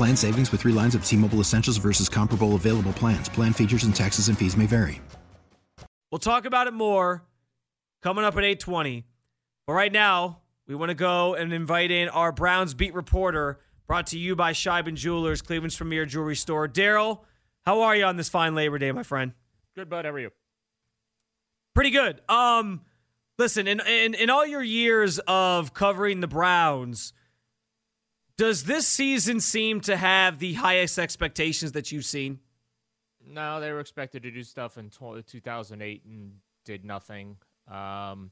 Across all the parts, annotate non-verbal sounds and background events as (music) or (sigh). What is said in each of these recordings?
Plan savings with three lines of T Mobile Essentials versus comparable available plans. Plan features and taxes and fees may vary. We'll talk about it more coming up at 820. But right now, we want to go and invite in our Browns beat reporter, brought to you by Sheiban Jewelers, Cleveland's premier jewelry store. Daryl, how are you on this fine Labor Day, my friend? Good, bud. How are you? Pretty good. Um, listen, in, in in all your years of covering the Browns, does this season seem to have the highest expectations that you've seen? No, they were expected to do stuff in 2008 and did nothing. Um,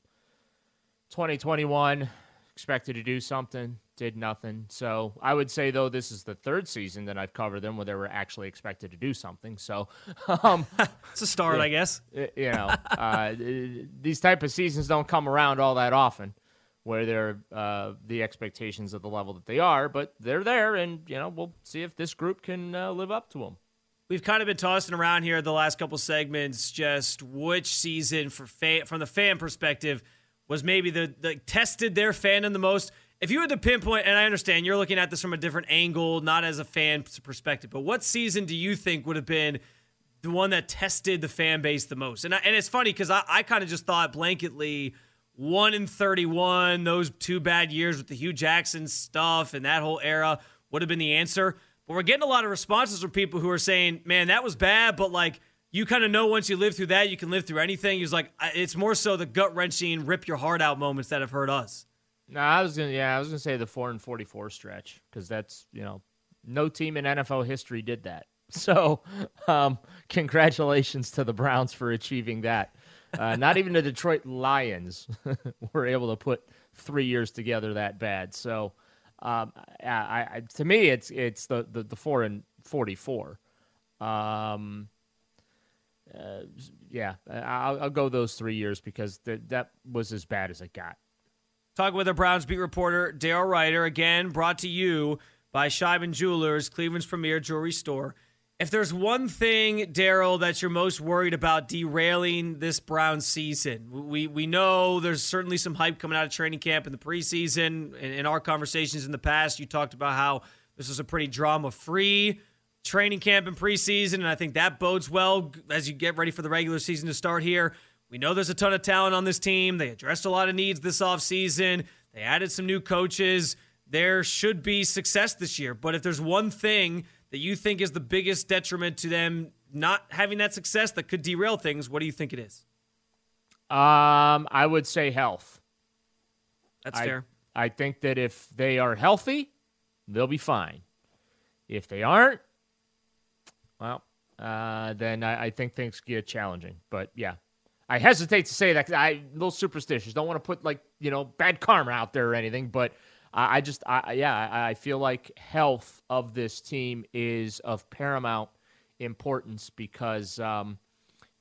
2021 expected to do something, did nothing. So I would say though this is the third season that I've covered them where they were actually expected to do something. So (laughs) um, (laughs) it's a start, yeah, I guess. You know, uh, (laughs) these type of seasons don't come around all that often where they're uh, the expectations of the level that they are, but they're there, and you know we'll see if this group can uh, live up to them. We've kind of been tossing around here the last couple segments, just which season for fan, from the fan perspective was maybe the, the tested their fandom the most. If you had to pinpoint, and I understand you're looking at this from a different angle, not as a fan perspective, but what season do you think would have been the one that tested the fan base the most? And I, and it's funny because I, I kind of just thought blanketly 1 in 31, those two bad years with the Hue Jackson stuff and that whole era would have been the answer. But we're getting a lot of responses from people who are saying, man, that was bad, but like, you kind of know once you live through that, you can live through anything. He's like, it's more so the gut wrenching, rip your heart out moments that have hurt us. No, I was gonna, yeah, I was gonna say the four and forty-four stretch because that's you know, no team in NFL history did that. (laughs) So, um, congratulations to the Browns for achieving that. Uh, not even the Detroit Lions (laughs) were able to put three years together that bad. So, um, I, I, to me, it's it's the, the, the four and forty four. Um, uh, yeah, I'll, I'll, go those three years because th- that was as bad as it got. Talking with our Browns beat reporter Daryl Ruiter again, brought to you by Sheiban Jewelers, Cleveland's premier jewelry store. If there's one thing, Daryl, that you're most worried about derailing this Brown season, we we know there's certainly some hype coming out of training camp in the preseason. In, in our conversations in the past, you talked about how this was a pretty drama-free training camp and preseason, and I think that bodes well as you get ready for the regular season to start here. We know there's a ton of talent on this team. They addressed a lot of needs this offseason. They added some new coaches. There should be success this year. But if there's one thing – that you think is the biggest detriment to them not having that success that could derail things, what do you think it is? Um, I would say health. That's I, fair. I think that if they are healthy, they'll be fine. If they aren't, well, uh, then I, I, think things get challenging. But yeah, I hesitate to say that. I a little superstitious. Don't want to put like you know bad karma out there or anything. But I, I just, I, yeah, I, I feel like health of this team is of paramount importance because, um,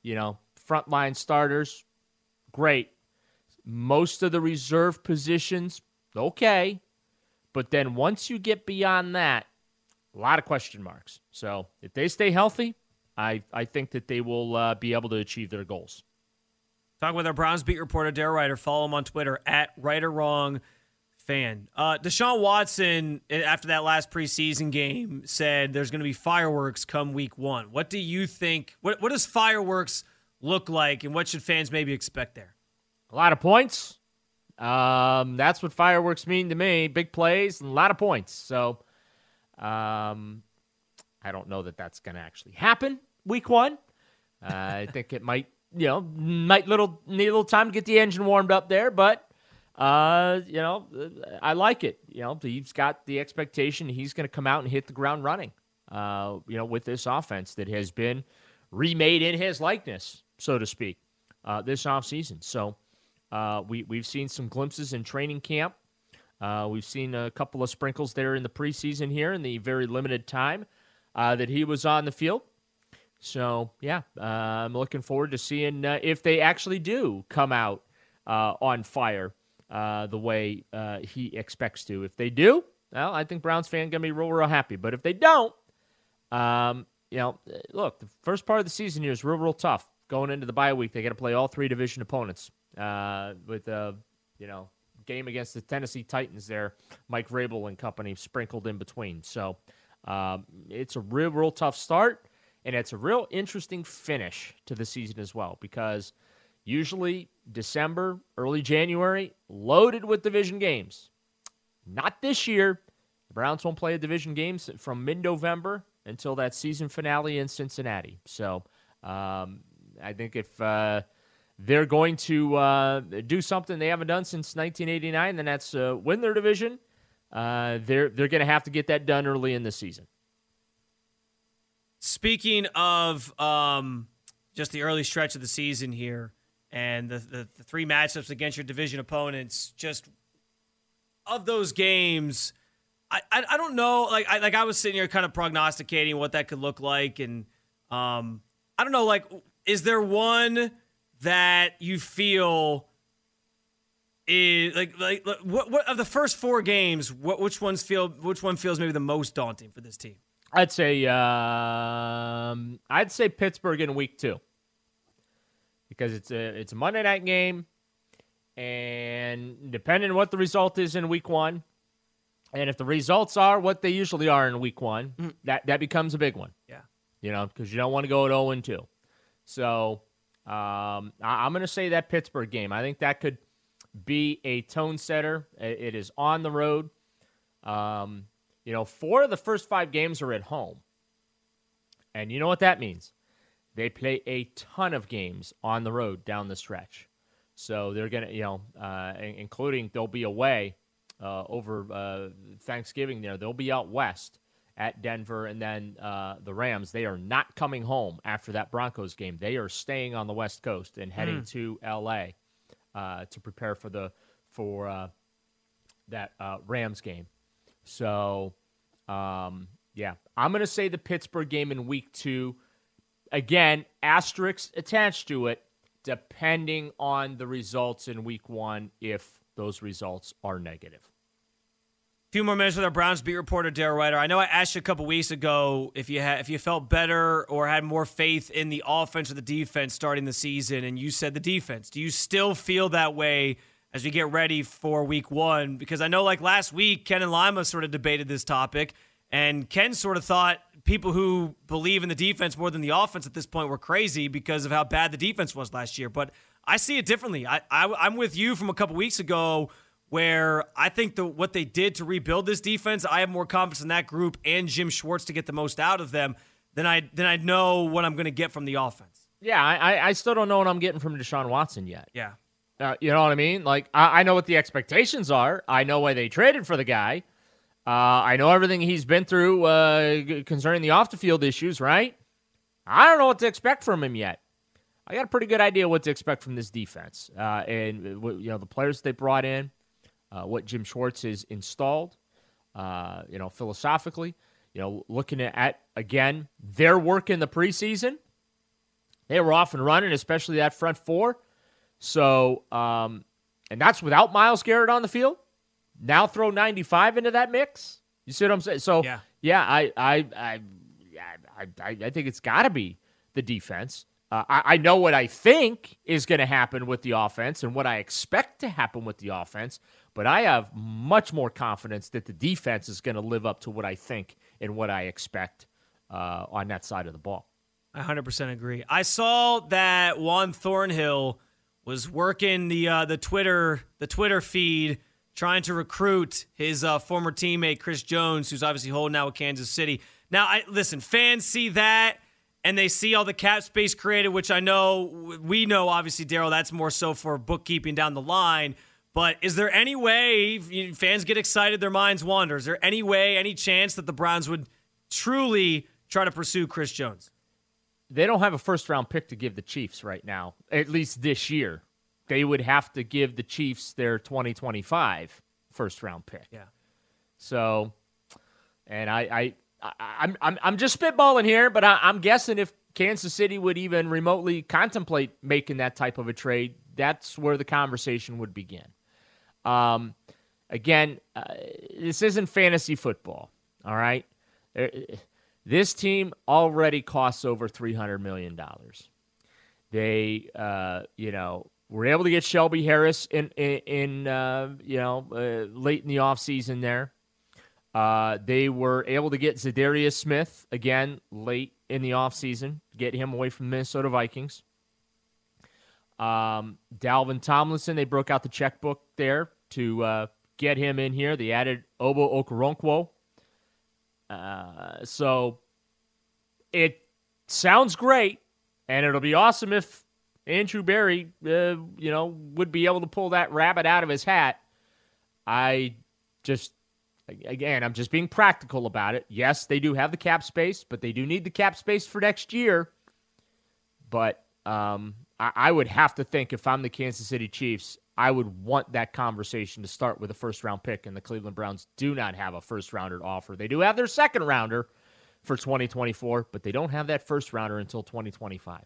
you know, frontline starters, great. Most of the reserve positions, okay. But then once you get beyond that, a lot of question marks. So if they stay healthy, I, I think that they will uh, be able to achieve their goals. Talk with our Browns beat reporter, Dare Ruiter. Follow him on Twitter at Right or Wrong fan. Uh, Deshaun Watson, after that last preseason game, said there's going to be fireworks come week one. What do you think? What, what does fireworks look like, and what should fans maybe expect there? A lot of points. Um, that's what fireworks mean to me. Big plays and a lot of points. So, um, I don't know that that's going to actually happen week one. Uh, I think it might you know, might little need a little time to get the engine warmed up there, but uh, you know, I like it. You know, he's got the expectation he's going to come out and hit the ground running. Uh, you know, with this offense that has been remade in his likeness, so to speak, uh, this offseason. So uh, we we've seen some glimpses in training camp. Uh, we've seen a couple of sprinkles there in the preseason here in the very limited time uh, that he was on the field. So yeah, uh, I'm looking forward to seeing uh, if they actually do come out uh, on fire uh, the way uh, he expects to. If they do, well, I think Browns fan gonna be real, real happy. But if they don't, um, you know, look, the first part of the season here is real, real tough. Going into the bye week, they got to play all three division opponents uh, with a you know game against the Tennessee Titans. There, Mike Vrabel and company sprinkled in between. So um, it's a real, real tough start. And it's a real interesting finish to the season as well because usually December, early January, loaded with division games. Not this year. The Browns won't play a division game from mid November until that season finale in Cincinnati. So um, I think if uh, they're going to uh, do something they haven't done since 1989, then that's uh, win their division. Uh, they're they're going to have to get that done early in the season. Speaking of um, just the early stretch of the season here and the, the, the three matchups against your division opponents, just of those games, I, I, I don't know. Like I like I was sitting here kind of prognosticating what that could look like, and um, I don't know. Like, is there one that you feel is like like, like what, what of the first four games? What which ones feel which one feels maybe the most daunting for this team? I'd say um, I'd say Pittsburgh in week two because it's a it's a Monday night game, and depending on what the result is in week one, and if the results are what they usually are in week one, mm-hmm. that that becomes a big one. Yeah, you know because you don't want to go at zero and two. So um, I, am going to say that Pittsburgh game. I think that could be a tone setter. It is on the road. Um, you know, four of the first five games are at home. And you know what that means? They play a ton of games on the road down the stretch. So they're going to, you know, uh, including they'll be away uh, over uh, Thanksgiving there. They'll be out west at Denver and then uh, the Rams. They are not coming home after that Broncos game. They are staying on the West Coast and heading mm. to LA uh, to prepare for the for uh, that Rams game. So, um, yeah, I'm going to say the Pittsburgh game in week two. Again, asterisks attached to it, depending on the results in week one, if those results are negative. A few more minutes with our Browns beat reporter Daryl Ruiter. I know I asked you a couple weeks ago if you had if you felt better or had more faith in the offense or the defense starting the season, and you said the defense. Do you still feel that way as we get ready for week one. Because I know, like last week, Ken and Lima sort of debated this topic, and Ken sort of thought people who believe in the defense more than the offense at this point were crazy because of how bad the defense was last year. But I see it differently. I, I am with you from a couple weeks ago where I think the what they did to rebuild this defense, I have more confidence in that group and Jim Schwartz to get the most out of them than I than I know what I'm going to get from the offense. Yeah, I, I still don't know what I'm getting from Deshaun Watson yet. Yeah. Uh, you know what I mean? Like, I, I, know what the expectations are. I know why they traded for the guy. Uh, I know everything he's been through uh, concerning the off the field issues, right? I don't know what to expect from him yet. I got a pretty good idea what to expect from this defense, uh, and you know the players they brought in, uh, what Jim Schwartz has installed. Uh, you know, philosophically, you know, looking at again their work in the preseason, they were off and running, especially that front four. So, um, and that's without Myles Garrett on the field. Now throw 95 into that mix. You see what I'm saying? So, yeah, yeah I, I, I, I, I think it's got to be the defense. Uh, I, I know what I think is going to happen with the offense and what I expect to happen with the offense, but I have much more confidence that the defense is going to live up to what I think and what I expect uh, on that side of the ball. I 100% agree. I saw that Juan Thornhill was working the uh, the Twitter the Twitter feed trying to recruit his uh, former teammate Chris Jones, who's obviously holding out with Kansas City. Now, I listen, fans see that and they see all the cap space created, which I know we know, obviously, Daryl, that's more so for bookkeeping down the line. But is there any way fans get excited, their minds wander? Is there any way, any chance that the Browns would truly try to pursue Chris Jones? They don't have a first round pick to give the Chiefs right now, at least this year. They would have to give the Chiefs their 2025 first round pick. Yeah. So, and I, I, I am I'm, I'm just spitballing here, but I, I'm guessing if Kansas City would even remotely contemplate making that type of a trade, that's where the conversation would begin. Um, again, uh, this isn't fantasy football. All right. This team already costs over $300 million. They, uh, you know, were able to get Shelby Harris in, in, in uh, you know, uh, late in the offseason there. Uh, they were able to get Za'Darius Smith again late in the offseason, get him away from Minnesota Vikings. Um, Dalvin Tomlinson, they broke out the checkbook there to uh, get him in here. They added Ogbo Okoronkwo. Uh, so it sounds great, and it'll be awesome if Andrew Berry, uh, you know, would be able to pull that rabbit out of his hat. I just, again, I'm just being practical about it. Yes, they do have the cap space, but they do need the cap space for next year. But um, I, I would have to think if I'm the Kansas City Chiefs, I would want that conversation to start with a first round pick, and the Cleveland Browns do not have a first rounder to offer. They do have their second rounder for 2024, but they don't have that first rounder until 2025.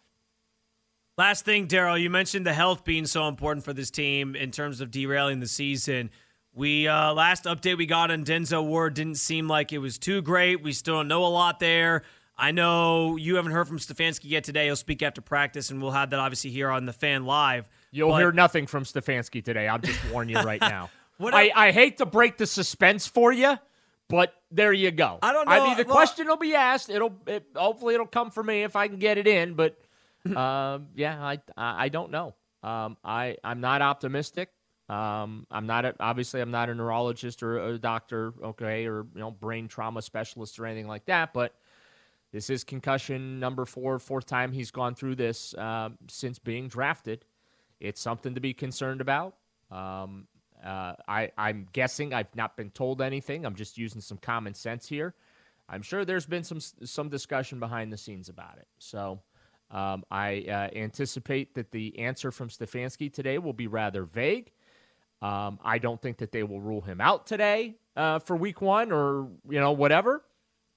Last thing, Daryl, you mentioned the health being so important for this team in terms of derailing the season. We uh, last update we got on Denzel Ward didn't seem like it was too great. We still don't know a lot there. I know you haven't heard from Stefanski yet today. He'll speak after practice, and we'll have that obviously here on the fan live. You'll but, hear nothing from Stefanski today. I'll just warn you right now. (laughs) I, I hate to break the suspense for you, but there you go. I don't know. I mean, the question will be asked. It'll it, hopefully it'll come for me if I can get it in. But (laughs) um, yeah, I I don't know. Um, I I'm not optimistic. Um, I'm not a, obviously I'm not a neurologist or a doctor, okay, or you know brain trauma specialist or anything like that. But this is concussion number four, fourth time he's gone through this uh, since being drafted it's something to be concerned about. Um, uh, I, I'm guessing I've not been told anything. I'm just using some common sense here. I'm sure there's been some some discussion behind the scenes about it. So um, I uh, anticipate that the answer from Stefanski today will be rather vague. Um, I don't think that they will rule him out today uh, for Week One or you know whatever.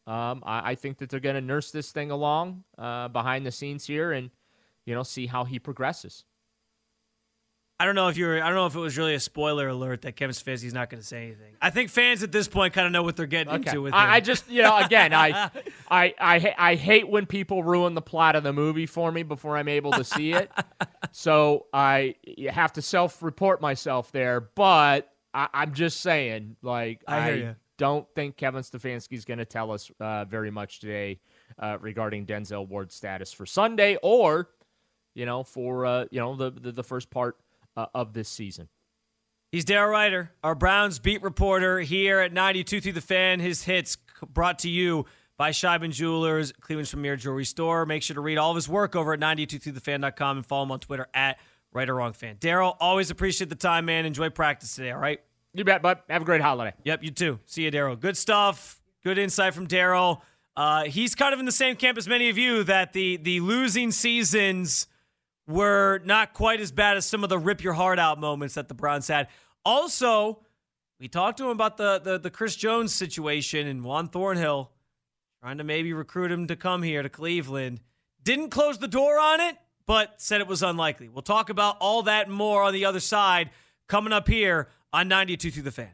Um, I, I, think that they're going to nurse this thing along uh, behind the scenes here and you know see how he progresses. I don't know if you were. I don't know if it was really a spoiler alert that Kevin Stefanski's not going to say anything. I think fans at this point kind of know what they're getting okay. into with I, I, just, you know, again, I, (laughs) I, I, I hate when people ruin the plot of the movie for me before I'm able to see it. (laughs) so I have to self-report myself there. But I, am just saying, like, I, I don't think Kevin Stefanski's going to tell us uh, very much today uh, regarding Denzel Ward's status for Sunday or, you know, for uh, you know the, the the first part uh, of this season. He's Daryl Ruiter, our Browns beat reporter here at 92 through the fan. His hits brought to you by Sheiban Jewelers, Cleveland's premier jewelry store. Make sure to read all of his work over at 92throughthefan.com and follow him on Twitter at Right or Wrong Fan. Daryl, always appreciate the time, man. Enjoy practice today, all right? You bet, bud. Have a great holiday. Yep, you too. See you, Daryl. Good stuff. Good insight from Daryl. Uh, he's kind of in the same camp as many of you that the the losing seasons – were not quite as bad as some of the rip your heart out moments that the Browns had. Also, we talked to him about the the, the Chris Jones situation and Juan Thornhill trying to maybe recruit him to come here to Cleveland. Didn't close the door on it, but said it was unlikely. We'll talk about all that more on the other side coming up here on 92 through the fan.